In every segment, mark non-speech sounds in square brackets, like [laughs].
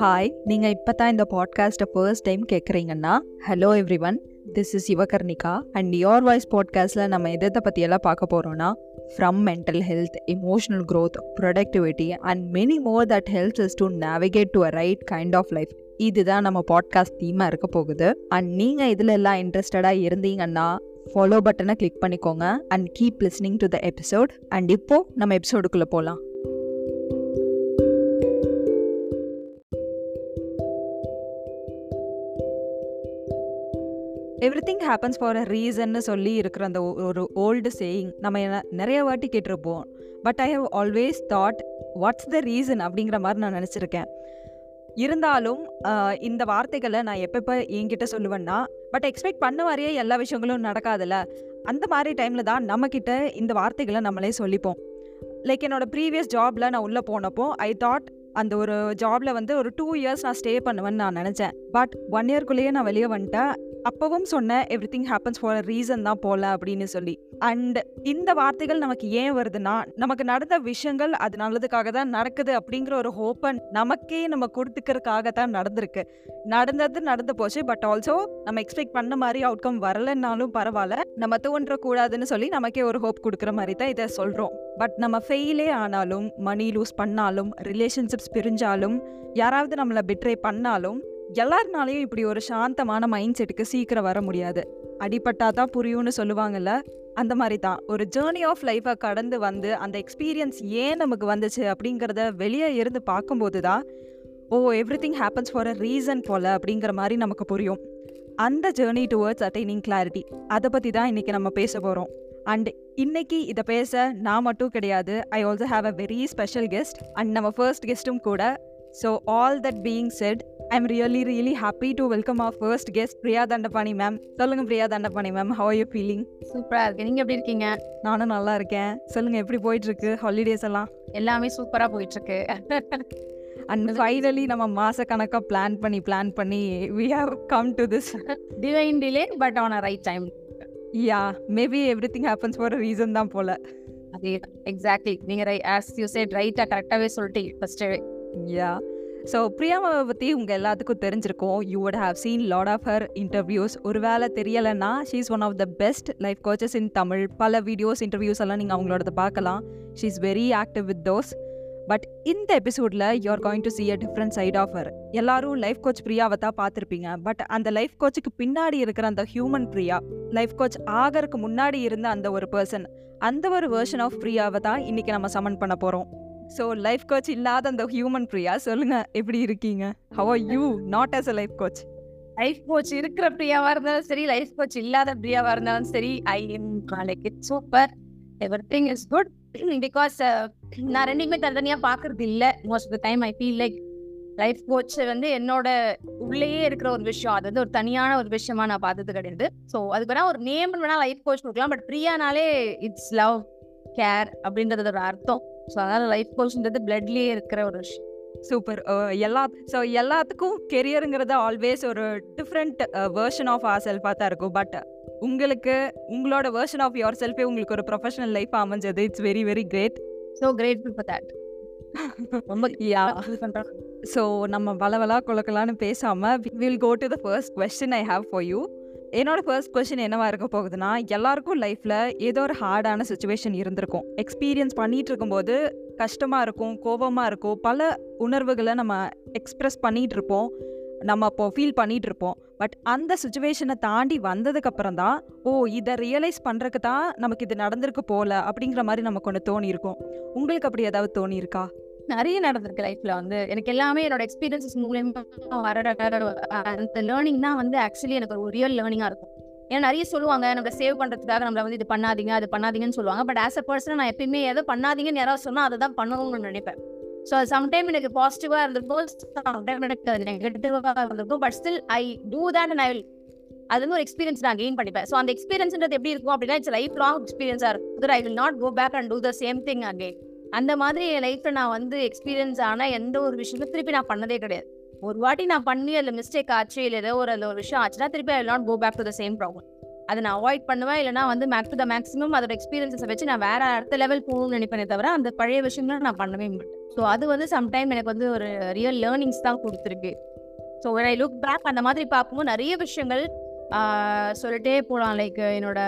Hi நீங்கள் இப்போ தான் இந்த பாட்காஸ்ட்டை first time கேட்குறீங்கன்னா hello everyone this is Yuvakarnika and your voice பாட்காஸ்ட்டில் நம்ம எதை பற்றியெல்லாம் பார்க்க போகிறோன்னா from mental health emotional growth productivity and many more that helps is to navigate to a right kind of life இதுதான் நம்ம பாட்காஸ்ட் தீமாக இருக்க போகுது. அண்ட் நீங்கள் இதில் எல்லாம் இன்ட்ரெஸ்டடாக இருந்தீங்கன்னா ஃபாலோ பட்டனை கிளிக் பண்ணிக்கோங்க and keep listening to the episode and இப்போது நம்ம எபிசோடுக்குள்ளே போகலாம் everything happens for a ரீசன்னு சொல்லி இருக்கிற அந்த ஒரு ஓல்டு சேயிங் நம்ம என்ன- நிறைய வாட்டி கேட்டிருப்போம். But I have always thought what's the reason அப்படிங்கிற மாதிரி நான் நினச்சிருக்கேன். இருந்தாலும் இந்த வார்த்தைகளை நான் எப்பப்போ என்கிட்ட சொல்லுவேன்னா பட் எக்ஸ்பெக்ட் பண்ண மாதிரியே எல்லா விஷயங்களும் நடக்காதுல்ல. அந்த மாதிரி டைமில் தான் நம்மக்கிட்ட இந்த வார்த்தைகளை நம்மளே சொல்லிப்போம். லைக் என்னோட ப்ரீவியஸ் ஜாபில் நான் உள்ளே போனப்போ ஐ தாட் அந்த ஒரு ஜாபில் வந்து ஒரு டூ இயர்ஸ் நான் ஸ்டே பண்ணுவேன்னு நான் நினச்சேன். பட் ஒன் இயர்க்குள்ளேயே நான் வெளியே வந்துட்டேன். அப்பவும் சொன்ன everything happens for a reason தான் போல அப்படின்னு சொல்லி. அண்ட் இந்த வார்த்தைகள் நமக்கு ஏன் வருதுன்னா நமக்கு நடந்த விஷயங்கள் அது நல்லதுக்காக தான் நடக்குது அப்படிங்கிற ஒரு ஹோப்பை நமக்கே நம்ம கொடுத்துக்கிறதுக்காக தான் நடந்திருக்கு. நடந்தது நடந்து போச்சு பட் ஆல்சோ நம்ம எக்ஸ்பெக்ட் பண்ண மாதிரி அவுட்கம் வரலைன்னாலும் பரவாயில்ல. நம்ம தோன்ற கூடாதுன்னு சொல்லி நமக்கே ஒரு ஹோப் கொடுக்குற மாதிரி தான் இதை சொல்கிறோம் பட் நம்ம ஃபெயிலே ஆனாலும் மணி லூஸ் பண்ணாலும் ரிலேஷன்ஷிப்ஸ் பிரிஞ்சாலும் யாராவது நம்மளை பிட்ரே பண்ணாலும் எல்லாருனாலையும் இப்படி ஒரு சாந்தமான மைண்ட் செட்டுக்கு சீக்கிரம் வர முடியாது. அடிபட்டா தான் புரியும்னு சொல்லுவாங்கல்ல அந்த மாதிரி தான் ஒரு ஜேர்னி ஆஃப் லைஃப்பை கடந்து வந்து அந்த எக்ஸ்பீரியன்ஸ் ஏன் நமக்கு வந்துச்சு அப்படிங்கிறத வெளியே இருந்து பார்க்கும்போது தான் ஓ everything happens for a reason போல அப்படிங்கிற மாதிரி நமக்கு புரியும். அந்த ஜேர்னி டுவர்ட்ஸ் அட்டைனிங் கிளாரிட்டி அதை பற்றி தான் இன்றைக்கி நம்ம பேச போகிறோம் அண்ட் இன்னைக்கு இதை பேச நான் மட்டும் கிடையாது I also have a very special guest and நம்ம ஃபர்ஸ்ட் கெஸ்ட்டும் கூட. So all that being said I am really really happy to welcome our first guest Priya Dhandapani ma'am சொல்லுங்க Priya Dhandapani ma'am how you feeling சூப்பரா இருக்கு நீங்க எப்படி இருக்கீங்க? நானும் நல்லா இருக்கேன். சொல்லுங்க எப்படி போயிட்டு இருக்கு ஹாலிடேஸ் எல்லாம்? எல்லாமே சூப்பரா போயிட்டு இருக்கு அண்ட் ஃபைனலி நம்ம மாச கணக்காக பிளான் பண்ணி பிளான் பண்ணி we have come to this divine delay but on right time yeah maybe everything happens for reason தான் போல. அதே எக்ஸாக்ட்லி நீங்க ஆஸ் யூ செட் ரைட்டா கரெக்டாவே சொல்லிட்டீங்க ஃபர்ஸ்ட் யா ஸோ பிரியாவை பற்றி உங்கள் எல்லாத்துக்கும் தெரிஞ்சிருக்கும். You would have seen lot of her interviews ஒருவேளை தெரியலைன்னா she is one of the best life coaches in Tamil. பல வீடியோஸ் இன்டர்வியூஸ் எல்லாம் நீங்கள் அவங்களோடத பார்க்கலாம். She is very active with those but இந்த எபிசோடில் you are going to see a different side of her எல்லாரும் லைஃப் கோச் பிரியாவை தான் பார்த்துருப்பீங்க. பட் அந்த லைஃப் கோச்சுக்கு பின்னாடி இருக்கிற அந்த ஹியூமன் பிரியா லைஃப் கோச் ஆகிறதுக்கு முன்னாடி இருந்த அந்த ஒரு பர்சன் அந்த ஒரு வெர்ஷன் ஆஃப் பிரியாவை தான் இன்னைக்கு நம்ம சமன் பண்ண போகிறோம் ஸோ லைஃப் கோச் இல்லாத அந்த ஹியூமன் பிரியா? சொல்லுங்க எப்படி இருக்கீங்க? How are you not as a life coach life coach இருக்கிற பிரியாவா இருந்தாலும் சரி லைஃப் கோச் இல்லாத பிரியாவா இருந்தாலும் சரி I am like it super everything is good because நான் ரெண்டுமே தனித்தனியா பாக்குறது இல்ல. Most of the time I feel like life coach வந்து என்னோட உள்ளேயே இருக்கிற ஒரு விஷயம். அது வந்து ஒரு தனியான ஒரு விஷயமா நான் பார்த்தது கிடையாது. ஸோ அதுக்கு வேணா ஒரு நேம் வேணா லைஃப் கோச் கொடுக்கலாம். பட் பிரியானாலே இட்ஸ் லவ் கேர் அப்படின்றது ஒரு அர்த்தம். ஸோ அதனால லைஃப் கோச்ன்றது பிளட்லயே இருக்கிற ஒரு விஷயம். சூப்பர் எல்லா ஸோ எல்லாத்துக்கும் கெரியருங்கிறது ஆல்வேஸ் ஒரு டிஃப்ரெண்ட் வேர்ஷன் ஆஃப் ஆர் செல்ஃபாக தான் இருக்கும். பட் உங்களுக்கு உங்களோட வேர்ஷன் ஆஃப் யுவர் செல்ஃபே உங்களுக்கு ஒரு ப்ரொஃபஷனல் லைஃப் அமைஞ்சது. It's very very great so grateful for that ரொம்ப ஸோ நம்ம வளவலா குலக்கலான்னு பேசாமல் will go to the first question I have for you என்னோட ஃபர்ஸ்ட் கொஷின் என்னவா இருக்க போகுதுன்னா எல்லாருக்கும் லைஃப்பில் ஏதோ ஒரு ஹார்டான சுச்சுவேஷன் இருந்திருக்கும். எக்ஸ்பீரியன்ஸ் பண்ணிட்டு இருக்கும்போது கஷ்டமாக இருக்கும் கோபமாக இருக்கும். பல உணர்வுகளை நம்ம எக்ஸ்ப்ரெஸ் பண்ணிட்டு இருப்போம். நம்ம அப்போ ஃபீல் பண்ணிட்டு இருப்போம். பட் அந்த சுச்சுவேஷனை தாண்டி வந்ததுக்கு அப்புறம் தான் ஓ இதை ரியலைஸ் பண்ணுறக்கு தான் நமக்கு இது நடந்திருக்கு போல அப்படிங்கிற மாதிரி நமக்கு ஒன்று தோணி இருக்கும் உங்களுக்கு அப்படி ஏதாவது தோணி இருக்கா நிறைய நடந்திருக்கு லைஃப்ல வந்து. எனக்கு எல்லாமே என்னோட எக்ஸ்பீரியன்சஸ் மூலியமா வர அந்த லேர்னிங் தான் வந்து ஆக்சுவலி எனக்கு ஒரு ரியல் லேர்னிங்கா இருக்கும். ஏன்னா நிறைய சொல்லுவாங்க நம்மளை சேவ் பண்றதுக்காக நம்மள வந்து இது பண்ணாதீங்க அது பண்ணாதீங்கன்னு சொல்லுவாங்க. பட் ஆஸ் அ பர்சன் நான் எப்பயுமே எதை பண்ணாதீங்கன்னு யாராவது சொன்னா அதை தான் பண்ணணும்னு நினைப்பேன். ஸோ சம்டைம் எனக்கு பாசிட்டிவா இருந்திருக்கும் சம்டைம் எனக்கு அது நெகட்டிவா இருந்திருக்கும். But still I do that and I will அது வந்து ஒரு எக்ஸ்பீரியன்ஸ் நான் கெயின் பண்ணிப்பேன். ஸோ அந்த எக்ஸ்பீரியன்ஸ்ன்றது எப்படி இருக்கும் அப்படின்னா இட்ஸ் லைஃப் லாங் எக்ஸ்பீரியன்ஸாக இருக்கும். I will not go back and do the same thing again அந்த மாதிரி என் லைஃப்ல நான் வந்து எக்ஸ்பீரியன்ஸ் ஆனால் எந்த ஒரு விஷயமும் திருப்பி நான் பண்ணதே கிடையாது. ஒரு வாட்டி நான் பண்ணி அதில் மிஸ்டேக் ஆச்சு இல்லை ஏதோ ஒரு அந்த ஒரு விஷயம் ஆச்சுன்னா திருப்பி I not go back to the same problem அதை நான் அவாய்ட் பண்ணுவேன் இல்லைனா வந்து மேக் டு த மேக்ஸிமம் அதோட எக்ஸ்பீரியன்ஸை வச்சு நான் வேற அடுத்த லெவல் போகணும்னு நினைப்பேனே தவிர அந்த பழைய விஷயங்களை நான் பண்ணவே மாட்டேன். ஸோ அது வந்து சம்டைம் எனக்கு வந்து ஒரு ரியல் லேர்னிங்ஸ் தான் கொடுத்துருக்கு. ஸோ ஐ லுக் பேக் அந்த மாதிரி பார்க்கும்போது நிறைய விஷயங்கள் சொல்லிட்டே போகலாம் லைக் என்னோட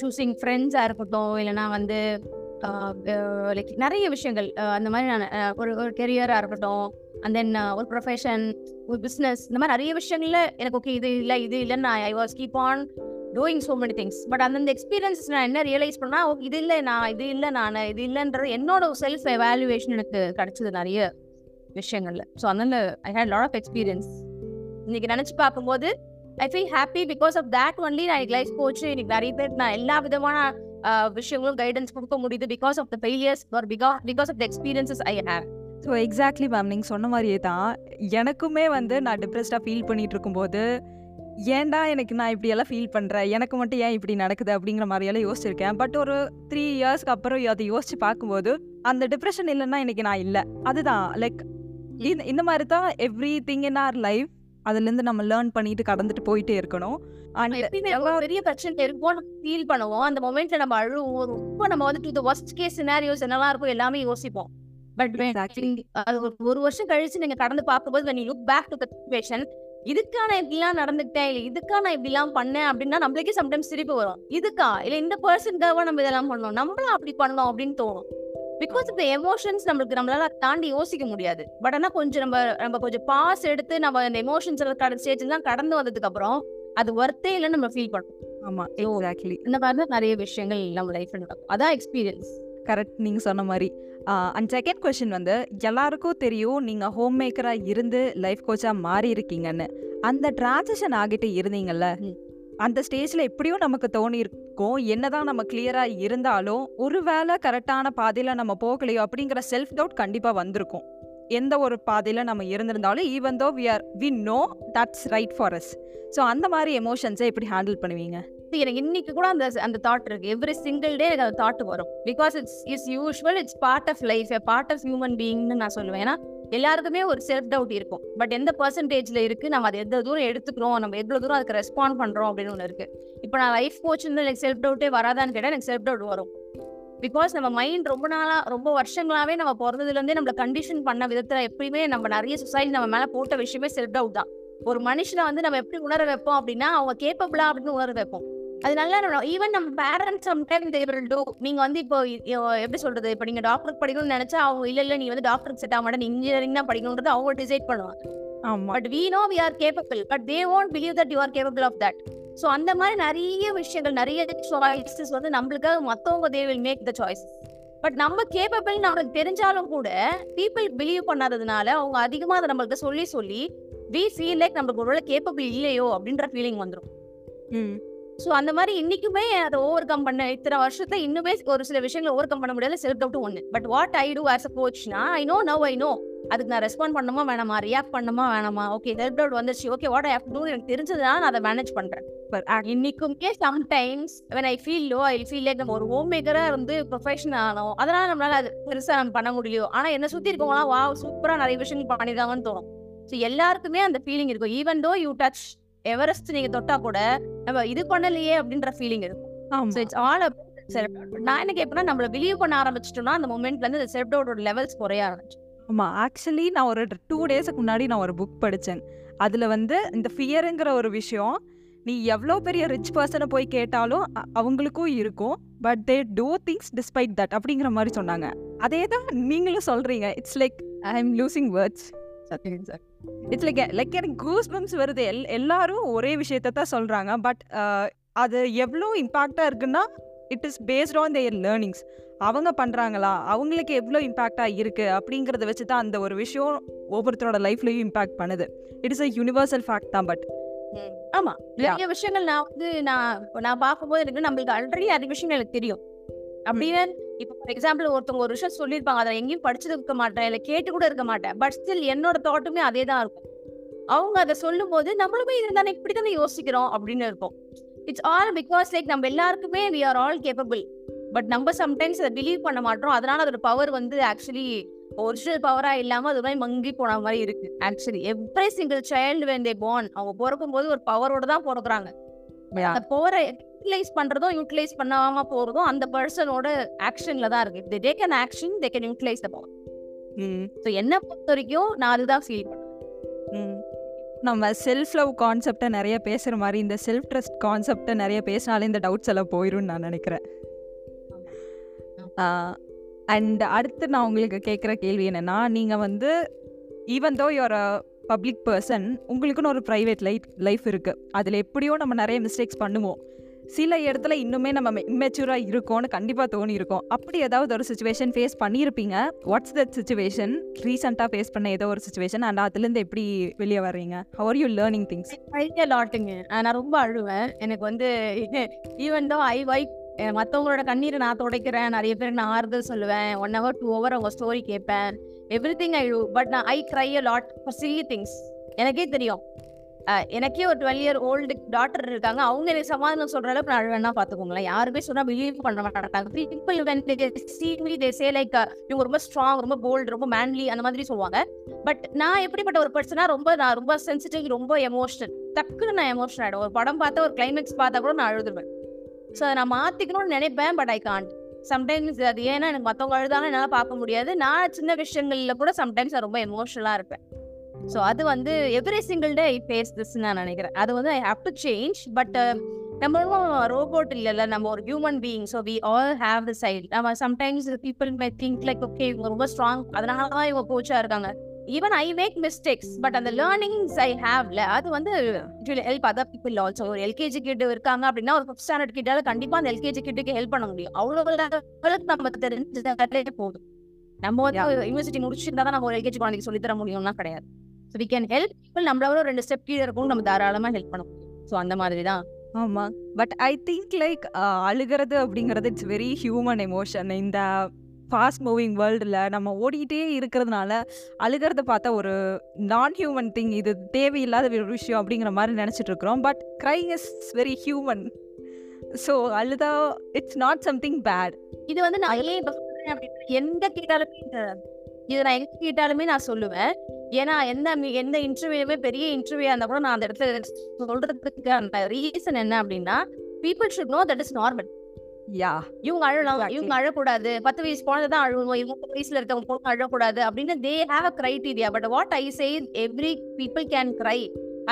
சூஸிங் ஃப்ரெண்ட்ஸாக இருக்கட்டும் இல்லைனா வந்து லைக் நிறைய விஷயங்கள். அந்த மாதிரி நான் ஒரு ஒரு கெரியராக இருக்கட்டும். அண்ட் தென் ஒரு ப்ரொஃபஷன் ஒரு பிஸ்னஸ் இந்த மாதிரி நிறைய விஷயங்கள்ல எனக்கு ஓகே இது இல்லை இது இல்லைன்னு நான் I was keep on doing so many things but அந்தந்த எக்ஸ்பீரியன்ஸ் நான் என்ன ரியலைஸ் பண்ணா ஓகே இது இல்லை நான் இது இல்லை நான் இது இல்லைன்றது என்னோட செல்ஃப் எவாலுவேஷன் எனக்கு கிடைச்சது நிறைய விஷயங்கள்ல. ஸோ அதனால I had lot of experience இன்னைக்கு நினச்சி பார்க்கும்போது I feel happy because of that only நான் லைஃப் போச்சு. இன்னைக்கு நிறைய பேர் நான் எல்லா விதமான விஷயங்களும் கைடன்ஸ் கொடுக்க முடியுது because of the failures or because because of the experiences I have so exactly ma'am நீங்கள் சொன்ன மாதிரியே தான் எனக்குமே வந்து நான் டிப்ரெஸ்டாக ஃபீல் பண்ணிட்டு இருக்கும்போது ஏன்டா எனக்கு நான் இப்படியெல்லாம் ஃபீல் பண்ணுறேன் எனக்கு மட்டும் ஏன் இப்படி நடக்குது அப்படிங்கிற மாதிரியெல்லாம் யோசிச்சிருக்கேன். பட் ஒரு த்ரீ இயர்ஸ்க்கு அப்புறம் அதை யோசிச்சு பார்க்கும்போது அந்த டிப்ரெஷன் இல்லைன்னா இன்னைக்கு நான் இல்லை. அதுதான் லைக் இந்த மாதிரி தான் everything in our life அதுலேருந்து நம்ம லேர்ன் பண்ணிட்டு கடந்துட்டு போயிட்டே இருக்கணும். பெரிய பிரச்சனை இருக்கும் ஃபீல் பண்ணுவோம். அந்த மொமெண்ட்ல நம்ம அழுவோம். ரொம்ப நம்ம வந்து to the worst case scenarios என்னெல்லாம் இருக்கும் எல்லாமே யோசிப்போம். But Exactly. அது ஒரு வருஷம் கழிச்சு நீங்க கடந்து பார்க்கும்போது you look back to the situation இதுக்கான இப்படிலாம் நடந்துக்கிட்டேன் இல்ல இதுக்கா நான் இப்படிலாம் பண்ணேன் அப்படின்னா நம்மளுக்கே சம்டைம்ஸ் சிரிப்பு வரும். இதுக்கா? இல்ல இந்த பர்சனுக்காக நம்ம இதெல்லாம் பண்ணோம்? நம்மளும் அப்படி பண்ணோம் அப்படின்னு தோணும். பிகாஸ் இந்த எமோஷன்ஸ் நம்மளுக்கு நம்மளால தாண்டி யோசிக்க முடியாது. பட் ஆனா கொஞ்சம் நம்ம நம்ம கொஞ்சம் பாஸ் எடுத்து நம்ம அந்த எமோஷன்ஸ் ஸ்டேஜ் எல்லாம் கடந்து வந்ததுக்கு அப்புறம் அது ஒர்த்தே இல்லைன்னு நம்ம ஃபீல் பண்ணுவோம். ஆமாம் எக்ஸாக்ட்லி இந்த மாதிரி தான் நிறைய விஷயங்கள் நம்ம லைஃப்ல நடக்கும். அதான் எக்ஸ்பீரியன்ஸ் கரெக்ட் நீங்கள் சொன்ன மாதிரி. அண்ட் செகண்ட் கொஷின் வந்து எல்லாருக்கும் தெரியும் நீங்கள் ஹோம் மேக்கராக இருந்து லைஃப் கோச்சாக மாறி இருக்கீங்கன்னு அந்த டிரான்சிஷன் ஆகிட்டு இருந்தீங்கல்ல. அந்த ஸ்டேஜில் எப்படியும் நமக்கு தோணியிருக்கோம் என்னதான் நம்ம கிளியராக இருந்தாலும் ஒருவேளை கரெக்டான பாதையில் நம்ம போகலையோ அப்படிங்கிற செல்ஃப் டவுட் கண்டிப்பாக வந்திருக்கும். எந்த ஒரு பாதையில் நம்ம இருந்திருந்தாலும் even though we are we know that's right for us so அந்த மாதிரி எமோஷன்ஸை எப்படி ஹேண்டில் பண்ணுவீங்க? எனக்கு இன்னைக்கு கூட அந்த அந்த தாட் இருக்கு. எவ்ரி சிங்கிள் டே எனக்கு அந்த தாட் வரும். Because it's is usual it's part of life part of human பீயிங்னு நான் சொல்லுவேன். ஏன்னா எல்லாருக்குமே ஒரு செல்ஃப் டவுட் இருக்கும். பட் எந்த பர்சன்டேஜ்ல இருக்கு? நம்ம அதை எந்த தூரம் எடுத்துக்கிறோம்? நம்ம எவ்வளவு தூரம் அதுக்கு ரெஸ்பாண்ட் பண்றோம்? அப்படின்னு ஒன்று இருக்கு. இப்போ நான் லைஃப் கோச் எனக்கு செல்ஃப் டவுட்டே வராதான்னு கேட்டால் எனக்கு செல்ஃப் டவுட் வரும். பிகாஸ் நம்ம மைண்ட் ரொம்ப நாளா ரொம்ப வருஷங்களாவே நம்ம பிறந்ததுலேருந்தே நம்மளை நம்மள கண்டிஷன் பண்ண விதத்துல எப்பயுமே நம்ம நிறைய சொசைட்டி நம்ம மேல போட்ட விஷயமே செல்ஃப் டவுட் தான். ஒரு மனுஷனை வந்து நம்ம எப்படி உணர வைப்போம் அப்படின்னா அவங்க கேப்பபிளா அப்படின்னு உணர வைப்போம். அதனால ஈவன் நம்ம பேரண்ட்ஸ் சம்டைம் தேவர் டூ நீங்க வந்து இப்போ எப்படி சொல்றது? இப்போ நீங்க டாக்டருக்கு படிக்கணும்னு நினைச்சா அவங்க இல்ல இல்ல நீ வந்து டாக்டருக்கு செட் ஆக மாட்டேன் இன்ஜினியரிங் தான் படிக்கணுன்றது அவங்க டிசைட் பண்ணுவாங்க. ஆமாம் but we know we are capable but they won't believe that you are capable of that so அந்த மாதிரி நிறைய விஷயங்கள் நிறைய சாய்ஸஸ் வந்து நம்மளுக்காக மற்றவங்க they will make the choice but நம்ம கேப்பபிள் நம்மளுக்கு தெரிஞ்சாலும் கூட பீப்புள் பிலீவ் பண்ணாததுனால அவங்க அதிகமாக அதை நம்மளுக்கு சொல்லி சொல்லி வி ஃபீல் லைக் நம்மளுக்கு ஒருவேளை கேப்பபிள் இல்லையோ அப்படின்ற ஃபீலிங் வந்துடும் ம். ஸோ அந்த மாதிரி இன்னைக்குமே அதை ஓவர் கம் பண்ண இத்தனை வருஷத்தை இன்னுமே ஒரு சில விஷயங்களை ஓவர் கம் பண்ண முடியல செல்ஃப் டவுட் ஒன்று but what I do as a கோச்னா I know now I know அதுக்கு நான் ரெஸ்பாண்ட் பண்ணணுமா வேணாமா? ரியாக்ட் பண்ணுமா வேணாமா? ஓகே செல்ஃப் டவுட் வந்துச்சு okay what I have do எனக்கு தெரிஞ்சதுனால நான் அதை மேனேஜ் பண்றேன். பட் uh, இன்னைக்குமே sometimes when I feel low I feel like நம்ம ஒரு ஹோம் மேக்கரா இருந்து ப்ரொஃபஷன் ஆனோம். அதனால நம்மளால அது பெருசா நம்ம பண்ண முடியும் ஆனா என்ன சுத்தி இருக்கவங்களாம் வா சூப்பரா நிறைய விஷயங்கள் பண்ணிருக்காங்கன்னு தோணும். ஸோ எல்லாருக்குமே அந்த ஃபீலிங் இருக்கும். Even though you touch Everest நீங்க தொட்டா கூட நம்ம இது பண்ணலையே அப்படின்ற ஃபீலிங் இருக்கும். இட்ஸ் ஆல் நான் என்ன கேட்பேன்னா நம்மள பிலீவ் பண்ண ஆரம்பிச்சிட்டோம்னா அந்த மொமெண்ட்ல இருந்து செல்ஃப் டவுட்டோட லெவல்ஸ் குறைய ஆரம்பிச்சு ஆமாம் ஆக்சுவலி நான் ஒரு டூ டேஸுக்கு முன்னாடி நான் ஒரு புக் படித்தேன் அதில் வந்து இந்த ஃபியருங்கிற ஒரு விஷயம் நீ எவ்வளோ பெரிய ரிச் பர்சனை போய் கேட்டாலும் அவங்களுக்கும் இருக்கும். But they do things despite that அப்படிங்கிற மாதிரி சொன்னாங்க. அதே தான் நீங்களும் சொல்கிறீங்க it's like I am losing words it's like like எனக்கு கூஸ் பம்ஸ் வருது. எல் எல்லாரும் ஒரே விஷயத்த தான் சொல்கிறாங்க பட் அது எவ்வளோ இம்பாக்டாக இருக்குன்னா it is based on their learnings அவங்க பண்ணுறாங்களா அவங்களுக்கு எவ்வளோ இம்பாக்டாக இருக்குது அப்படிங்கிறத வச்சு தான் அந்த ஒரு விஷயம் ஒவ்வொருத்தரோட லைஃப்லையும் இம்பாக்ட் பண்ணுது. It is a universal fact தான் பட் ஆமா நிறைய விஷயங்கள் நான் வந்து நான் நான் பார்க்கும்போது எனக்கு நம்மளுக்கு ஆல்ரெடி நிறைய விஷயங்கள் எனக்கு தெரியும். அப்படின்னு இப்போ ஃபார் எக்ஸாம்பிள் ஒருத்தவங்க ஒரு விஷயம் சொல்லியிருப்பாங்க அதை எங்கேயும் படிச்சது இருக்க மாட்டேன் இல்லை கேட்டு கூட இருக்க மாட்டேன் பட் ஸ்டில் என்னோட தாட்டுமே அதே தான் இருக்கும். அவங்க அதை சொல்லும்போது நம்மளுமே இது தானே இப்படி தானே யோசிக்கிறோம் அப்படின்னு இருக்கும். இட்ஸ் ஆல் பிகாஸ் லைக் நம்ம எல்லாருக்குமே we are all capable but நம்ம சம்டைம்ஸ் அதை பிலீவ் பண்ண மாட்டோம். அதனால அதோட பவர் வந்து ஆக்சுவலி ஒரிஜினல் பவரா இல்லாம அது மாதிரி மங்கி போன மாதிரி இருக்கு actually every single child when they born அவங்க பிறக்கும் போது ஒரு பவரோட தான் பிறக்குறாங்க. Yeah. யூட்டிலைஸ் பண்றதும் யூட்டிலைஸ் பண்ணாம போறதும் அந்த பர்சனோட ஆக்ஷன்ல தான் இருக்கு. They take an action they can utilise the power hmm, so என்ன பொறுத்த வரைக்கும் நான் அதுதான் ஃபீல் பண்ணுவேன். ம். நம்ம செல்ஃப் லவ் கான்செப்டை நிறைய பேசுகிற மாதிரி இந்த செல்ஃப் ட்ரஸ்ட் கான்செப்டை நிறைய பேசினாலே இந்த டவுட்ஸ் எல்லாம் போயிடும்னு நான் நினைக்கிறேன். அண்ட் அடுத்து நான் உங்களுக்கு கேட்குற கேள்வி என்னென்னா நீங்கள் வந்து even though your public person உங்களுக்குன்னு ஒரு ப்ரைவேட் லைஃப் லைஃப் இருக்குது அதில் எப்படியோ நம்ம நிறைய மிஸ்டேக்ஸ் பண்ணுவோம். சில இடத்துல இன்னுமே நம்ம இம்மெச்சூராக இருக்கோம்னு கண்டிப்பாக தோணி அப்படி ஏதாவது ஒரு சுச்சுவேஷன் ஃபேஸ் பண்ணியிருப்பீங்க? வாட்ஸ் தட் சுச்சுவேஷன் ரீசெண்டாக ஃபேஸ் பண்ண ஏதோ ஒரு சுச்சுவேஷன் அண்ட் அதுலேருந்து எப்படி வெளியே வர்றீங்க? How are you learning things idea லாட்டுங்க நான் ரொம்ப அழுவேன். எனக்கு வந்து ஈவன் தோ ஐ வைக் மற்றவங்களோட கண்ணீரை நான் துடைக்கிறேன். நிறைய பேர் நான் ஆறுதல் சொல்லுவேன். ஒன் ஹவர் டூ ஹவர் அவங்க ஸ்டோரி கேட்பேன். எவ்ரி திங் ஐ பட் நான் I cry a lot for silly things எனக்கே தெரியும். எனக்கே ஒரு டுவெல் இயர் ஓல்டு டாட்டர் இருக்காங்க. அவங்க எனக்கு சமாதானம் சொல்ற அளவுக்கு நான் அழுவேன்னா பார்த்துக்கோங்களேன் யாருமே சொன்னா பிலீவ் பண்ண மாட்டாங்க. You when they me they say like இவங்க ரொம்ப ஸ்ட்ராங் ரொம்ப போல்டு ரொம்ப மேன்லி அந்த மாதிரி சொல்லுவாங்க. பட் நான் எப்படிப்பட்ட ஒரு பர்சனா ரொம்ப நான் ரொம்ப சென்சிட்டிவ் ரொம்ப எமோஷனல் டக்குன்னு நான் எமோஷனல் ஆயிடும் ஒரு படம் பார்த்தா ஒரு கிளைமேக்ஸ் பார்த்தா கூட நான் அழுதுருவேன். ஸோ அதை நான் மாத்திக்கணும்னு நினைப்பேன் பட் ஐ காண்ட் சம்டைம்ஸ் அது ஏன்னா எனக்கு மற்றவங்க அழுதாலும் என்னால் பார்க்க முடியாது. நான் சின்ன விஷயங்கள்ல கூட சம்டைம்ஸ் நான் ரொம்ப எமோஷனலாக இருப்பேன். ஸோ அது வந்து every single day I face this நான் நினைக்கிறேன். அது வந்து I have to change but நம்ம ரோபோட் இல்லைல்ல நம்ம ஒரு human being so we all have the side நம்ம sometimes people my think like okay இவங்க ரொம்ப ஸ்ட்ராங் அதனால தான் இவங்க கோச்சா இருக்காங்க. Even I make mistakes but அந்த லேர்னிங்ஸ் ஐ ஹேவ்ல அது வந்து ஹெல்ப் அதர் பீப்புள் ஆல்சோ ஒரு எல்கேஜி கிட்ட இருக்காங்க அப்படின்னா ஒரு ஃபிஃப்த் ஸ்டாண்டர்ட் கிட்டால கண்டிப்பா அந்த எல்கேஜி கிட்டுக்கு ஹெல்ப் பண்ண முடியும். அவ்வளோ அளவுக்கு நம்ம தெரிஞ்சதே போதும். நம்ம வந்து யூனிவர்சிட்டி முடிச்சிருந்தா தான் நம்ம ஒரு எல்கேஜி குழந்தைக்கு சொல்லி தர முடியும்னா கிடையாது. So we can help people நம்மளோட ரெண்டு ஸ்டெப் கீழே இருக்கும் நம்ம தாராளமா ஹெல்ப் பண்ண முடியும். ஸோ அந்த மாதிரி தான் ஆமாம் பட் ஐ திங்க் லைக் அழுகிறது அப்படிங்கிறது இட்ஸ் வெரி ஹியூமன் எமோஷன் இந்த ஃபாஸ்ட் மூவிங் வேர்ல்டில் நம்ம ஓடிக்கிட்டே இருக்கிறதுனால அழுகிறத பார்த்தா ஒரு நான் ஹியூமன் திங் இது தேவையில்லாத ஒரு விஷயம் அப்படிங்கிற மாதிரி நினச்சிட்டு இருக்கிறோம். But crying is very human so அழுதா இட்ஸ் நாட் சம்திங் பேட் இது வந்து நான் ஏன் இப்ப எந்த கேட்டாலுமே இது நான் எங்க கேட்டாலுமே நான் சொல்லுவேன். ஏன்னா எந்த எந்த இன்டர்வியூமே பெரிய இன்டர்வியூ இருந்தா கூட நான் அந்த இடத்துல சொல்றதுக்கு அந்த ரீசன் என்ன அப்படின்னா people should know that is normal yeah இவங்க அழலாம். இவங்க அழக்கூடாது. பத்து வயசு குழந்தை தான் அழுவணும் இவங்க வயசுல இருக்கவங்க பொண்ணு அழக்கூடாது அப்படின்னு they have a criteria but what I say every people can cry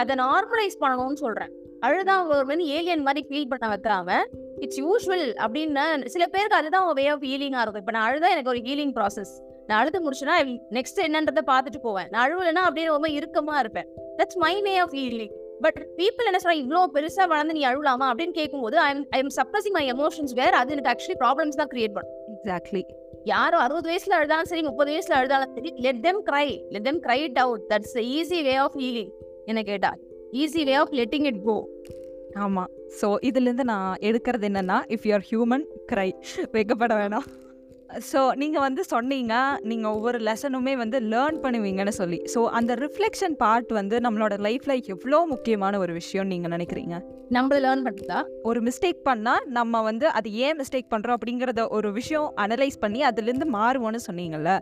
அதை நார்மலைஸ் பண்ணணும்னு சொல்றேன். அழுதா ஒரு மாதிரி ஏலியன் மாதிரி ஃபீல் பண்ண வைக்காம இட்ஸ் யூஸ்வல் அப்படின்னு சில பேருக்கு அதுதான் வே ஆஃப் ஹீலிங்கா இருக்கும். இப்போ நான் அழுதா எனக்கு ஒரு ஹீலிங் ப்ராசஸ் நான் அழுது முடிச்சுனா நெக்ஸ்ட் என்னன்றதை பார்த்துட்டு போவேன். நான் அழுவலைன்னா அப்படியே ரொம்ப இறுக்கமா இருப்பேன். That's my way of healing but people என்ன சொல்றாங்க இவ்வளோ பெருசா வளர்ந்து நீ அழுலாமா அப்படின்னு கேட்கும்போது I I am suppressing my emotions வேற அது எனக்கு ஆக்சுவலி ப்ராப்ளம்ஸ் தான் கிரியேட் பண்ணும். எக்ஸாக்ட்லி யாரோ அறுபது வயசுல அழுதாலும் சரி முப்பது வயசுல அழுதாலும் சரி let them cry let them cry it out that's easy way of healing என்ன கேட்டா easy way of letting it go ஆமாம் ஸோ இதுலேருந்து நான் எடுக்கிறது என்னென்னா இஃப் யூஆர் ஹியூமன் க்ரை [laughs] வைக்கப்பட வேணாம். ஸோ நீங்கள் வந்து சொன்னீங்க நீங்கள் ஒவ்வொரு லெசனுமே வந்து லேர்ன் பண்ணுவீங்கன்னு சொல்லி. ஸோ அந்த ரிஃப்ளெக்ஷன் பார்ட் வந்து நம்மளோட லைஃப்பில் எவ்வளோ முக்கியமான ஒரு விஷயம்னு நீங்கள் நினைக்கிறீங்க? நம்ம லேர்ன் பண்ணுறதா ஒரு மிஸ்டேக் பண்ணால் நம்ம வந்து அது ஏன் மிஸ்டேக் பண்ணுறோம் அப்படிங்கிறத ஒரு விஷயம் அனலைஸ் பண்ணி அதுலேருந்து மாறுவோன்னு சொன்னீங்கல்ல.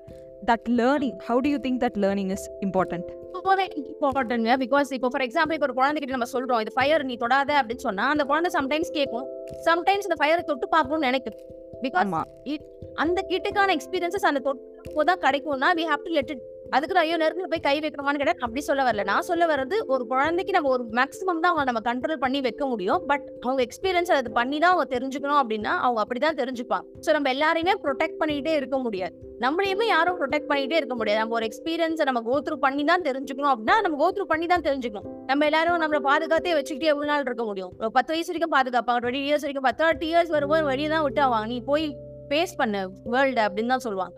That learning how to you think that learning is important ரொம்பவே இம்பார்ட்டன்ங்க பிகாஸ் இப்போ ஃபார் எக்ஸாம்பிள் இப்போ ஒரு குழந்தைகிட்ட நம்ம சொல்றோம் இது ஃபயர் நீ தொடாத அப்படின்னு சொன்னா அந்த குழந்தை சம்டைம்ஸ் கேட்கும் சம்டைம்ஸ் அந்த ஃபயரை தொட்டு பார்க்கணும்னு நினைக்கும். பிகாஸ் இட் அந்த கிட்டுக்கான எக்ஸ்பீரியன்சஸ் அந்த தொட்டு தான் கிடைக்கும்னா we have to let it அதுக்கு நான் ஐயோ நெருங்கில் போய் கை வைக்கணுமான்னு கேட்டா அப்படி சொல்ல வரல. நான் சொல்ல வர்றது ஒரு குழந்தைக்கு நம்ம ஒரு மேக்ஸிமம் தான் அவங்க நம்ம கண்ட்ரோல் பண்ணி வைக்க முடியும். பட் அவங்க எக்ஸ்பீரியன்ஸ் அதை பண்ணி தான் அவங்க தெரிஞ்சுக்கணும் அப்படின்னா அவங்க அப்படிதான் தெரிஞ்சுப்பாங்க. ஸோ நம்ம எல்லாரையுமே ப்ரொடெக்ட் பண்ணிட்டே இருக்க முடியாது. நம்மளையுமே யாரும் ப்ரொடெக்ட் பண்ணிட்டே இருக்க முடியாது. நம்ம ஒரு எக்ஸ்பீரியன்ஸை நம்ம கோத்ரூ பண்ணி தான் தெரிஞ்சுக்கணும் அப்படின்னா நம்ம கோத்ரூ பண்ணி தான் தெரிஞ்சுக்கணும். நம்ம எல்லாரும் நம்மளை பாதுகாத்தே வச்சுக்கிட்டே எவ்வளவு நாள் இருக்க முடியும்? ஒரு பத்து வயசு வரைக்கும் பாதுகாப்பாங்க. டுவெண்ட்டி இயர்ஸ் வரைக்கும் பத்து தேர்ட்டி இயர்ஸ் வரும்போது வெளியே தான் விட்டு ஆவாங்க. நீ போய் ஃபேஸ் பண்ண வேர்ல்டு அப்படின்னு தான் சொல்லுவாங்க.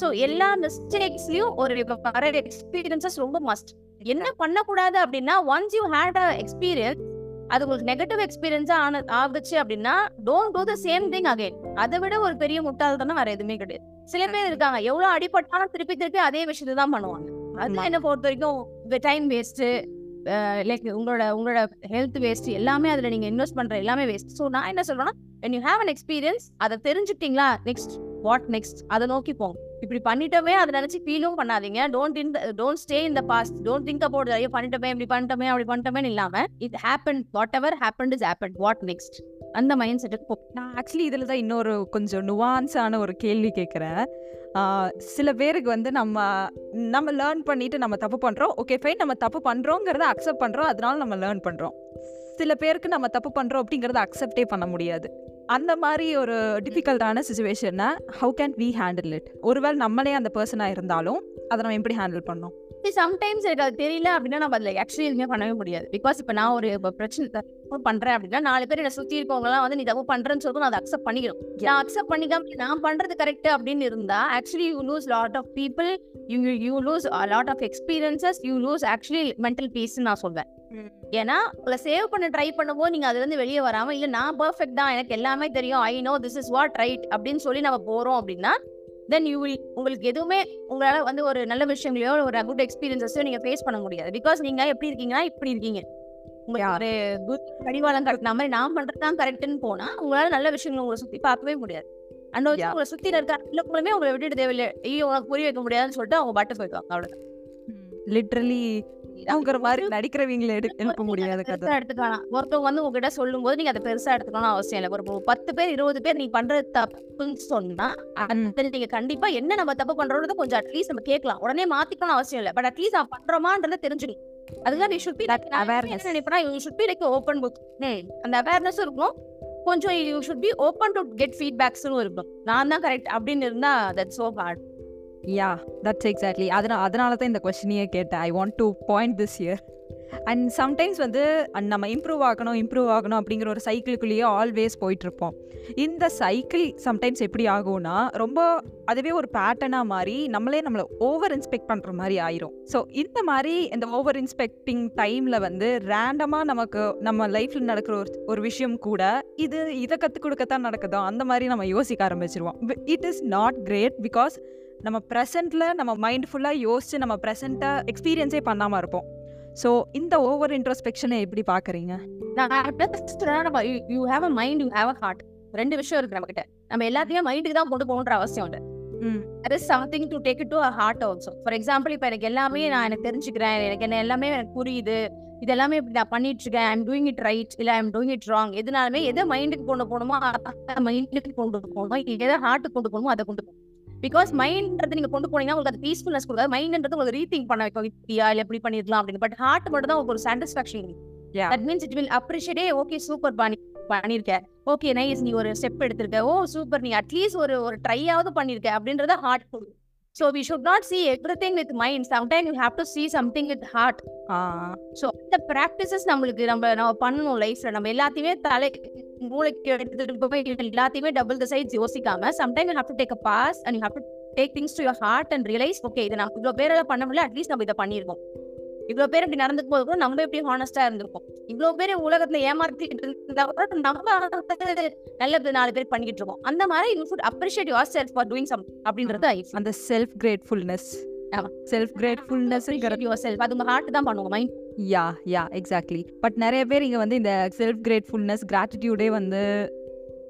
ஸோ எல்லா மிஸ்டேக்ஸ்லயும் ஒரு வர எக்ஸ்பீரியன்சஸ் ரொம்ப மஸ்ட் என்ன பண்ணக்கூடாது அப்படின்னா once you had a experience அது உங்களுக்கு நெகட்டிவ் எக்ஸ்பீரியன்ஸா ஆன ஆகுச்சு அப்படின்னா don't do the same thing again அதை விட ஒரு பெரிய முட்டாள்தனம் வேற எதுவுமே கிடையாது. சில பேர் இருக்காங்க எவ்வளவு அடிபட்டாலும் திருப்பி திருப்பி அதே விஷயத்தை தான் பண்ணுவாங்க. அது ஆமா. என்ன பொறுத்த வரைக்கும் டைம் வேஸ்ட் லைக் உங்களோட உங்களோட ஹெல்த் வேஸ்ட் எல்லாமே அதுல நீங்க இன்வெஸ்ட் பண்ற எல்லாமே வேஸ்ட் ஸோ நான் என்ன சொல்றேன்னா when you have an experience அதை தெரிஞ்சுக்கிட்டீங்களா? நெக்ஸ்ட் வாட் நெக்ஸ்ட் அதை நோக்கி போங்க. இப்படி பண்ணிட்டோமே அதை நினைச்சு ஃபீலும் பண்ணாதீங்க. Don't in don't stay in the past don't think about ஐயோ பண்ணிட்டோமே இப்படி பண்ணிட்டோமே அப்படி பண்ணிட்டோமே இல்லாம it happen whatever happen is happen what next அந்த மைண்ட் செட்டுக்கு போ. நான் ஆக்சுவலி இதில் தான் இன்னொரு கொஞ்சம் நுவான்ஸான ஒரு கேள்வி கேட்குறேன். சில பேருக்கு வந்து நம்ம நம்ம லேர்ன் பண்ணிட்டு நம்ம தப்பு பண்ணுறோம் ஓகே ஃபைன் நம்ம தப்பு பண்ணுறோங்கிறத அக்செப்ட் பண்ணுறோம் அதனால நம்ம லேர்ன் பண்ணுறோம் சில பேருக்கு நம்ம தப்பு பண்ணுறோம் அப்படிங்கிறத அக்செப்டே பண்ண முடியாது. அந்த மாதிரி ஒரு டிஃபிகல்ட்டான சுச்சுவேஷனை how can we handle it ஒருவேளை நம்மளே அந்த பர்சனாக இருந்தாலும் அதை நம்ம எப்படி ஹேண்டில் பண்ணோம் சம்டைம்ஸ் எனக்கு அது தெரியல அப்படின்னா நம்ம அதில் ஆக்சுவலி எதுவுமே பண்ணவே முடியாது. பிகாஸ் இப்போ நான் ஒரு பிரச்சனை தப்பு பண்ணுறேன் அப்படின்னா நாலு பேர் என்னை சுற்றி இருக்கவங்கலாம் வந்து நீ தப்பு பண்ணுறேன்னு சொல்லிட்டு நான் அதை அக்செப்ட் பண்ணிக்கிறோம் நான் அக்செப்ட் பண்ணிக்காம நான் பண்ணுறது கரெக்ட் அப்படின்னு இருந்தா actually you lose lot of people you you lose lot of experiences you lose actually mental பீஸ்ன்னு நான் சொல்வேன். ஏன்னா உங்களை சேவ் பண்ண ட்ரை பண்ணும்போது நீங்க அதுல இருந்து வெளியே வராம இல்ல நான் பர்ஃபெக்ட் தான். எனக்கு எல்லாமே தெரியும். I know this is what right அப்படின்னு சொல்லி நம்ம போறோம் அப்படின்னா தென் யூ வில் உங்களுக்கு எதுவுமே உங்களால வந்து ஒரு நல்ல விஷயங்களையோ ஒரு குட் எக்ஸ்பீரியன்ஸஸோ நீங்க ஃபேஸ் பண்ண முடியாது. பிகாஸ் நீங்க எப்படி இருக்கீங்கன்னா இப்படி இருக்கீங்க. ஒரு குட் கடிவாளம் கட்டின மாதிரி நான் பண்றது தான் கரெக்ட்னு போனா உங்களால நல்ல விஷயங்களை உங்களை சுத்தி பார்க்கவே முடியாது. And Yeah. உங்களை சுத்தி இருக்க எல்லாருமே உங்களை விட்டுட்டு தேவையில்லை. ஐயோ உனக்கு புரிய வைக்க முடியாதுன்னு சொல்லிட்டு அவங்க பாட்டு போயிடுவாங்க. அவ்வளவுதான். லிட்ரலி அவங்கிற மாதிரி நடிக்கிறவங்களை எழுப்ப முடியாத கதை. எடுத்துக்கலாம். ஒருத்தவங்க வந்து உங்ககிட்ட சொல்லும் போது நீங்க அதை பெருசா எடுத்துக்கணும் அவசியம் இல்லை. ஒரு பத்து பேர் இருபது பேர் நீ பண்றது தப்புன்னு சொன்னா அதுல நீங்க கண்டிப்பா என்ன நம்ம தப்பு பண்றோம்னு கொஞ்சம் அட்லீஸ்ட் நம்ம கேட்கலாம். உடனே மாத்திக்கணும் அவசியம் இல்லை. பட் அட்லீஸ்ட் நான் பண்றோமான்றத தெரிஞ்சுக்கணும். அதுதான் நீ ஷுட் பி awareness. நினைப்பா you should be like open book அந்த அவேர்னஸ் இருக்கும் கொஞ்சம் you should be open to get ஃபீட்பேக்ஸும் இருக்கும் நான் தான் கரெக்ட் அப்படின்னு இருந்தா that's so hard yeah that's exactly அதனால் அதனால தான் இந்த கொஷினையே கேட்டேன். I want to point this year and sometimes வந்து நம்ம இம்ப்ரூவ் ஆகணும் இம்ப்ரூவ் ஆகணும் அப்படிங்கிற ஒரு சைக்கிளுக்குள்ளேயே ஆல்வேஸ் போயிட்டுருப்போம். இந்த சைக்கிள் சம்டைம்ஸ் எப்படி ஆகும்னா ரொம்ப அதுவே ஒரு பேட்டர்னாக மாறி நம்மளே நம்மளை ஓவர் இன்ஸ்பெக்ட் பண்ணுற மாதிரி ஆயிரும். ஸோ இந்த மாதிரி இந்த ஓவர் இன்ஸ்பெக்டிங் டைமில் வந்து ரேண்டமாக நமக்கு நம்ம லைஃப்பில் நடக்கிற ஒரு ஒரு விஷயம் கூட இது இதை கற்றுக் கொடுக்கத்தான் நடக்குதோ அந்த மாதிரி நம்ம யோசிக்க ஆரம்பிச்சிருவோம். It is not great because நம்ம ப்ரெசென்ட்டில் நம்ம மைண்ட் ஃபுல்லாக யோசிச்சு நம்ம ப்ரெசென்ட்டை எக்ஸ்பீரியன்ஸே பண்ணாமல் இருப்போம். ஸோ இந்த ஓவர் இன்ட்ரோஸ்பெக்ஷனை எப்படி பார்க்குறீங்க நான் you have a mind you have a heart ரெண்டு விஷயம் இருக்கு நம்ம கிட்ட நம்ம எல்லாத்தையும் மைண்டுக்கு தான் கொண்டு போகணுன்ற அவசியம் இல்லை something to take it to a heart also. For example இப்போ எனக்கு எல்லாமே நான் எனக்கு தெரிஞ்சுக்கிறேன். எனக்கு என்ன எல்லாமே எனக்கு புரியுது. இது எல்லாமே இப்படி நான் பண்ணிட்டு இருக்கேன் ஐம் டூயிங் இட் ரைட் இல்ல ஐம் டூயிங் இட் ராங் எதுனாலுமே எதை மைண்டுக்கு கொண்டு போகணுமோ மைண்டுக்கு கொண்டு போகணும். எதை ஹார்ட்டுக்கு கொண்டு போகணுமோ அதை கொண்டு போகணும். பிகாஸ் மைண்ட்ன்றது நீங்க கொண்டு போனீங்கன்னா உங்களுக்கு அது பீஸ்ஃபுல்னஸ் கொடுக்காது. மைண்ட்ன்றது உங்களுக்கு ரீதிங்க் பண்ண வைக்கும். இப்படியா இல்ல எப்படி பண்ணிருக்கலாம் அப்படின்னு. பட் ஹார்ட் மட்டும் தான் உங்களுக்கு Yeah. That means it will appreciate okay super பண்ணி பண்ணிருக்க. ஓகே நைஸ் நீ ஒரு ஸ்டெப் எடுத்திருக்க. ஓ சூப்பர் நீ அட்லீஸ்ட் ஒரு ஒரு ட்ரையாவது பண்ணிருக்க. அப்படின்றத ஹார்ட் கொடுக்கும். So we should not see everything with mind sometime you have to see something with heart so அந்த ப்ராக்டிசஸ் நம்மளுக்கு நம்ம நம்ம பண்ணணும் லைஃப்ல நம்ம எல்லாத்தையுமே தலை மூளைக்கு எடுத்துட்டு போய் எல்லாத்தையுமே டபுள் த சைட்ஸ் யோசிக்காம sometime you have to take a pause and you have to take things to your heart and realise okay இதை நான் இவ்வளோ பேரெல்லாம் பண்ண முடியல அட்லீஸ்ட் நம்ம இதை பண்ணியிருக்கோம். இவ்வளோ பேர் இப்படி நடந்து போது கூட நம்ம எப்படி ஹானஸ்டா இருந்திருக்கோம் இவ்வளோ பேர் உலகத்துல ஏமாத்திட்டு இருந்தா கூட நம்ம நல்ல நாலு பேர் பண்ணிக்கிட்டு இருக்கோம். அந்த மாதிரி you should appreciate yourself for doing some அப்படின்றது ஐ அந்த செல்ஃப் கிரேட்ஃபுல்னஸ் செல்ஃப் கிரேட்ஃபுல்னஸ்ங்கிற யுவர் செல்ஃப் அது உங்க ஹார்ட் தான் பண்ணுவோம் mind yeah yeah exactly but நிறைய பேர் இங்கே வந்து இந்த செல்ஃப் கிரேட்ஃபுல்னஸ் கிராட்டிடியூடே வந்து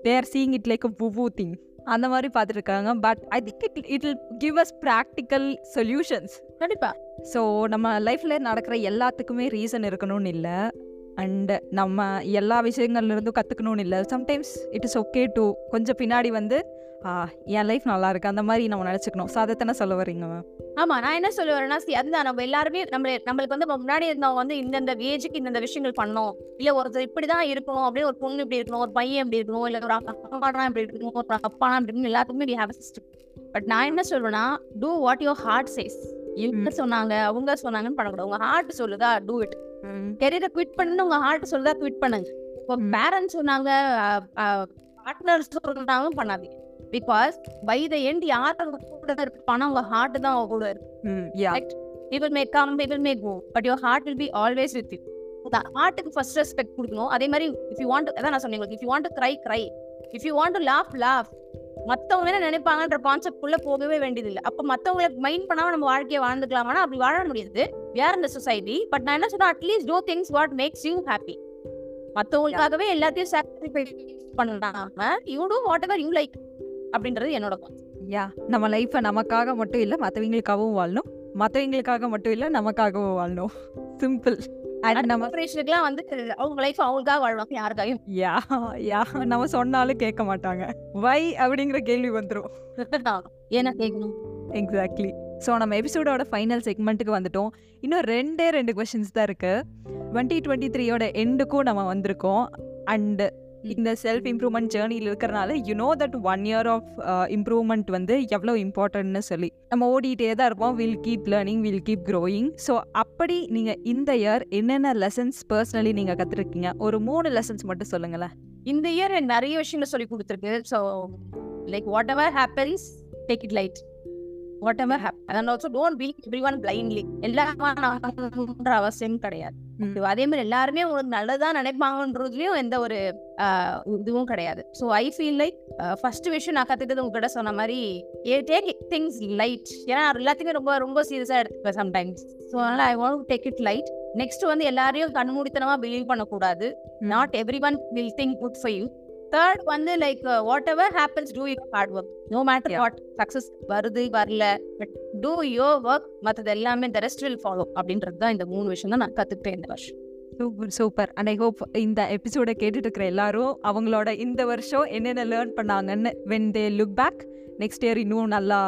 தேர் சீயிங் இட் லைக் புவு திங் அந்த மாதிரி பார்த்துருக்காங்க but I think it it will give us practical solutions கண்டிப்பா. ஸோ நம்ம லைஃப்பில் நடக்கிற எல்லாத்துக்குமே ரீசன் இருக்கணும்னு இல்லை. அண்ட் நம்ம எல்லா விஷயங்கள்ல இருந்தும் கற்றுக்கணும்னு இல்லை. Sometimes it is okay to கொஞ்சம் பின்னாடி வந்து ஆ, என் லைஃப் நல்லா இருக்கு. அந்த மாதிரி நம்ம நினச்சிக்கணும். ஸோ அதை தானே சொல்ல வரீங்க மேம் ஆமா நான் என்ன சொல்ல வரேன்னா see, அதுதான். நம்ம எல்லாருமே நம்ம நம்மளுக்கு வந்து முன்னாடி இருந்தவங்க வந்து இந்தந்த ஏஜுக்கு இந்தந்த விஷயங்கள் பண்ணோம் இல்ல ஒருத்தர் இப்படிதான் இருக்கணும் அப்படியே ஒரு பொண்ணு இப்படி இருக்கணும் ஒரு பையன் இப்படி இருக்கணும் இல்ல ஒரு அப்பானா இப்படி இருக்கணும் ஒரு அப்பானா இப்படி இருக்கணும் எல்லாத்துக்குமே have a system. பட் நான் என்ன சொல்வேன்னா do what your heart says இவங்க சொன்னாங்க அவங்க சொன்னாங்கன்னு பண்ணக்கூடாது உங்க ஹார்ட் சொல்லுதா டூ இட் கெரியரை குவிட் பண்ணு உங்க ஹார்ட் சொல்லுதா குவிட் பண்ணுங்க. இப்போ. பேரண்ட்ஸ் சொன்னாங்க பார்ட்னர்ஸ் சொன்னாங்க பண்ணாதீங்க. பிகாஸ் பை த எண்ட் யார் அவங்க கூட இருப்பானா உங்க ஹார்ட் தான் அவங்க கூட இருக்கு. ம் yeah it will may come it will may go but your heart will be always with you. The ஹார்ட்டுக்கு ஃபர்ஸ்ட் ரெஸ்பெக்ட் கொடுக்கணும். அதே மாதிரி இஃப் யூ வாண்ட் அதான் நான் சொன்னேன் if you want cry cry if you want laugh laugh மத்தவங்க என்ன நினைப்பாங்கன்ற concept குள்ள போகவே வேண்டியதில்லை. அப்ப மத்தவங்களுக்கு மைண்ட் பண்ணாம நம்ம வாழ்க்கையை வாழ்ந்துக்கலாமானா அப்படி வாழ முடியாது. வேர் இந்த சொசைட்டி பட் நான் என்ன சொல்றேன் at least do things what makes you happy மத்தவங்களுக்காகவே எல்லாத்தையும் சாக்ரிஃபைஸ் பண்ணாம you do whatever you like அப்படின்றது என்னோட. யா நம்ம லைஃப்பை நமக்காக மட்டும் இல்லை மற்றவங்களுக்காகவும் வாழணும். மற்றவங்களுக்காக மட்டும் இல்லை நமக்காகவும் வாழணும். சிம்பிள் ஆப்ரேஷனுக்குலாம் வந்து அவங்க லைஃப் அவங்களுக்காக வாழ்வாங்க யாருக்காகவும் யா யா நம்ம சொன்னாலும் கேட்க மாட்டாங்க. வை அப்படிங்கிற கேள்வி வந்துடும் ஏன்னா [laughs] கேட்கணும்? எக்ஸாக்ட்லி ஸோ நம்ம எபிசோடோட ஃபைனல் செக்மெண்ட்டுக்கு வந்துட்டோம். இன்னும் ரெண்டே ரெண்டு கொஷின்ஸ் தான் இருக்கு. டுவெண்ட்டி டுவெண்ட்டி த்ரீயோட எண்டுக்கும் நம்ம வந்திருக்கோம். அண்டு இந்த செல்ஃப் இம்ப்ரூவ்மெண்ட் ஜேர்னியில் இருக்கிறனால you know that one year of improvement வந்து எவ்வளோ இம்பார்ட்டன்ட்னு சொல்லி. நம்ம ஓடிட்டே தான் இருப்போம். Will keep learning will keep growing so அப்படி நீங்கள் இந்த இயர் என்னென்ன லெசன்ஸ் பர்சனலி நீங்கள் கற்றுருக்கீங்க ஒரு மூணு லெசன்ஸ் மட்டும் சொல்லுங்களேன். இந்த இயர் நிறைய விஷயங்கள் சொல்லி கொடுத்துருக்கு. So like whatever happens take it light whatever happen and also don't believe everyone blindly எல்லாருன்ற அவசியம் கிடையாது. Okay, அதே மாதிரி எல்லாருமே உங்களுக்கு நல்லதா நினைப்பாங்கன்றதுலயும் எந்த ஒரு இதுவும் கிடையாது. So I feel like first விஷயம் நான் கத்துக்கிட்டது உங்ககிட்ட சொன்ன மாதிரி டேக் திங்ஸ் லைட் ஏன்னா எல்லாத்தையுமே ரொம்ப ரொம்ப சீரியஸா எடுத்துப்பேன் சம்டைம்ஸ் ஸோ அதனால I want take it light next வந்து எல்லாரையும் கண்மூடித்தனமா பிலீவ் பண்ணக்கூடாது. Not everyone will think good for you third வந்து like whatever happens do your hard work no matter. What success வருது வரல பட் டூ யோர் ஒர்க் மற்றது எல்லாமே த ரெஸ்ட் வில் ஃபாலோ அப்படின்றது தான் இந்த மூணு விஷயம் தான் நான் கத்துக்கிட்டேன் இந்த வருஷம். Super super and I hope இந்த எபிசோடை கேட்டுட்டு இருக்கிற எல்லாரும் அவங்களோட இந்த வருஷம் என்னென்ன லேர்ன் பண்ணாங்கன்னு when they look back next year இன்னும் நல்லா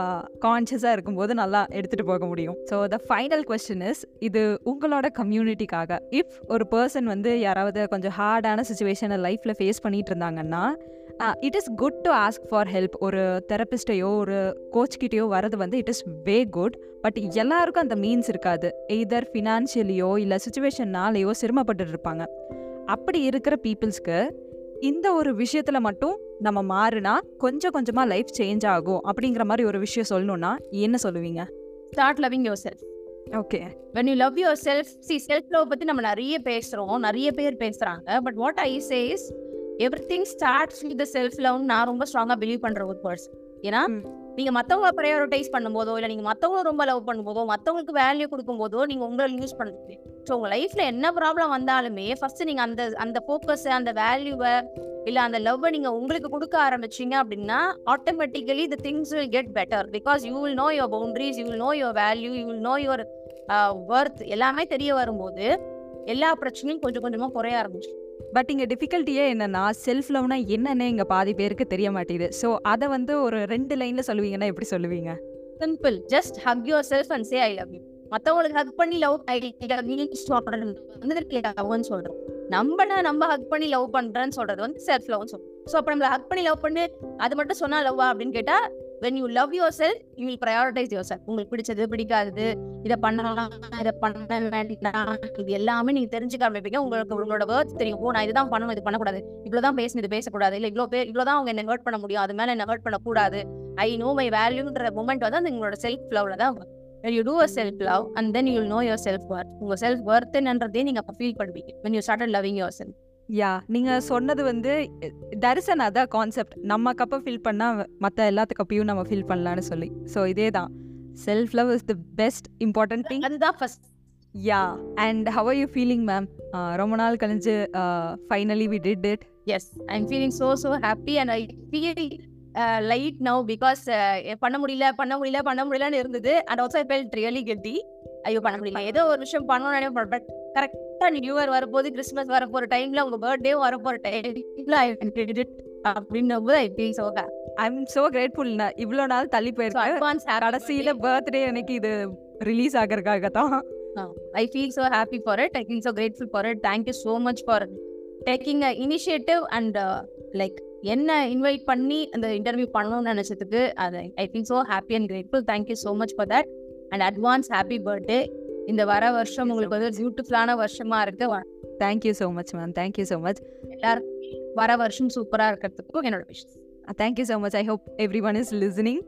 கான்ஷியஸாக இருக்கும்போது நல்லா எடுத்துகிட்டு போக முடியும். So the final question is இது உங்களோட கம்யூனிட்டிக்காக இஃப் ஒரு பர்சன் வந்து யாராவது கொஞ்சம் ஹார்டான சுச்சுவேஷனை லைஃப்பில் ஃபேஸ் பண்ணிட்டு இருந்தாங்கன்னா it is good to ask for help ஒரு தெரபிஸ்டையோ ஒரு கோச்கிட்டயோ வரது வந்து it is way good but எல்லாருக்கும் அந்த மீன்ஸ் இருக்காது. எய்தர் ஃபினான்ஷியலியோ இல்லை சுச்சுவேஷன்னாலேயோ சிரமப்பட்டு இருப்பாங்க. அப்படி இருக்கிற பீப்புள்ஸ்க்கு இந்த ஒரு விஷயத்துல மட்டும் நம்ம மாறுனா கொஞ்சம் கொஞ்சமா லைஃப் சேஞ்ச் ஆகும் அப்படிங்கிற மாதிரி ஒரு விஷயம் சொல்லணும்னா என்ன சொல்லுவீங்க? Start loving yourself okay when you love yourself see self love பத்தி நம்ம நிறைய பேசுறோம் நிறைய பேர் பேசுறாங்க. But what I says everything starts with self love நான் ரொம்ப ஸ்ட்ராங்கா பிலீவ் பண்ற ஒரு பர்சன் ஏன்னா. நீங்க மத்தவங்க ப்ரையாரிட்டைஸ் பண்ணும்போதோ இல்ல நீங்க மத்தவங்க ரொம்ப லவ் பண்ணும்போதோ மத்தவங்களுக்கு வேல்யூ கொடுக்கும்போதோ நீங்க உங்களை யூஸ் பண்ணுறது ஸோ உங்க லைஃப்ல என்ன ப்ராப்ளம் வந்தாலுமே ஃபர்ஸ்ட் நீங்க அந்த அந்த ஃபோக்கஸ் அந்த வேல்யூவை இல்ல அந்த லவ்வை நீங்க உங்களுக்கு கொடுக்க ஆரம்பிச்சீங்க அப்படின்னா automatically the things will get better because you will know your boundaries you will know your value you will know your worth எல்லாமே தெரிய வரும்போது எல்லா பிரச்சனையும் கொஞ்சம் கொஞ்சமா குறைய ஆரம்பிச்சு பட் இங்க டிஃபிகல்ட்டியே என்னென்னா செல்ஃப் லவ்னா என்னன்னு இங்கே பாதி பேருக்கு தெரிய மாட்டேங்குது. ஸோ அதை வந்து ஒரு ரெண்டு லைன்ல சொல்லுவீங்கன்னா எப்படி சொல்லுவீங்க? Simple just hug yourself and say I love you மத்தவங்களுக்கு ஹக் பண்ணி லவ் ஐ லவ்னு சொல்கிறோம் நம்மள நம்ம ஹக் பண்ணி லவ் பண்றேன்னு சொல்றது வந்து செல்ஃப் லவ்னு சொல்கிறோம் ஸோ அப்ப நம்மள ஹக் பண்ணி லவ் பண்ணி அது மட்டும் சொன்னா லவ்வா அப்படின்னு when you love your love you will prioritise your yourself. உங்களுக்கு பிடிச்சது பிடிக்காதது இதை பண்ணலாம் இதை பண்ண வேண்டாம் இது எல்லாமே நீங்க தெரிஞ்சுக்க ஆரம்பிப்பீங்க. உங்களுக்கு உங்களோட வேர்ட்ஸ் தெரியும். ஓ நான் இதுதான் பண்ணணும் இது பண்ணக்கூடாது. இவ்வளவுதான் பேசணும் இது பேசக்கூடாது. இல்ல இவ்வளோ பேர் இவ்வளோதான் அவங்க என்ன ஹர்ட் பண்ண முடியும். அது மேல என்ன ஹர்ட் பண்ணக்கூடாது. ஐ நோ மை வேல்யூன்ற மூமெண்ட் வந்து அந்த உங்களோட செல்ஃப் லவ்ல தான் when you do a self love and then you you will know your உங்க செல்ஃப் ஒர்த் என்னன்றதே நீங்க அப்போ ஃபீல் பண்ணுவீங்க. You started started yourself yeah நீங்க சொன்னது வந்து தரிசன் அதான் கான்செப்ட் நம்ம கப்பை ஃபில் பண்ணா மற்ற எல்லாத்து கப்பையும் நம்ம ஃபில் பண்ணலாம்னு சொல்லி. ஸோ இதே தான். Self love is the best important thing அதுதான் first yeah and how are you feeling ma'am ரொம்ப நாள் கழிஞ்சு finally we did it yes I am feeling so so happy and I feel light now because பண்ண முடியல பண்ண முடியல பண்ண முடியலன்னு இருந்தது. And also I felt really கெட்டி ஐயோ பண்ண முடியல. ஏதோ ஒரு விஷயம் பண்ணணும்னு நினைப்பேன். பட் கரெக்டா நியூ இயர் வரப்போது கிறிஸ்மஸ் வரப்போற டைம்ல உங்க பர்த்டே வரப்போற டைம்ல ஐ அப்படின்னும் போது I feel so I am so grateful இவ்வளோ நாள் தள்ளி போயிருக்கேன். கடைசியில பர்த்டே எனக்கு இது ரிலீஸ் ஆகிறதுக்காக தான். I feel so happy for it I feel grateful for it thank you so much for taking a initiative and like என்ன இன்வைட் பண்ணி அந்த இன்டர்வியூ பண்ணணும்னு நினைச்சதுக்கு அது I feel so happy and grateful thank you so much for that and advance happy birthday இந்த வர வருஷம் உங்களுக்கு வந்து பியூட்டிஃபுல்லான வருஷமா இருக்கு. Thank you so much ma'am thank you so much எல்லாருக்கும் வர வருஷம் சூப்பரா இருக்கிறதுக்கும் என்னோட விஷயம் thank you so much I hope every one is listening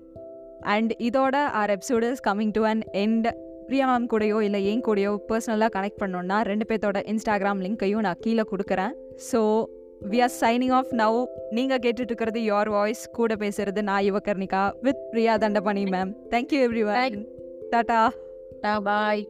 and இதோட our episode is coming to an end Priya ma'am கூடயோ இல்லை என் கூடயோ பர்சனலாக கனெக்ட் பண்ணோன்னா ரெண்டு பேர்த்தோட இன்ஸ்டாகிராம் லிங்க்கையும் நான் கீழே கொடுக்குறேன். So we are signing off now நீங்கள் கேட்டுட்டு இருக்கிறது யோர் வாய்ஸ் கூட பேசுறது நான் Yuvakarnika with Priya Thandapani ma'am thank you every one tata. டா பாய்.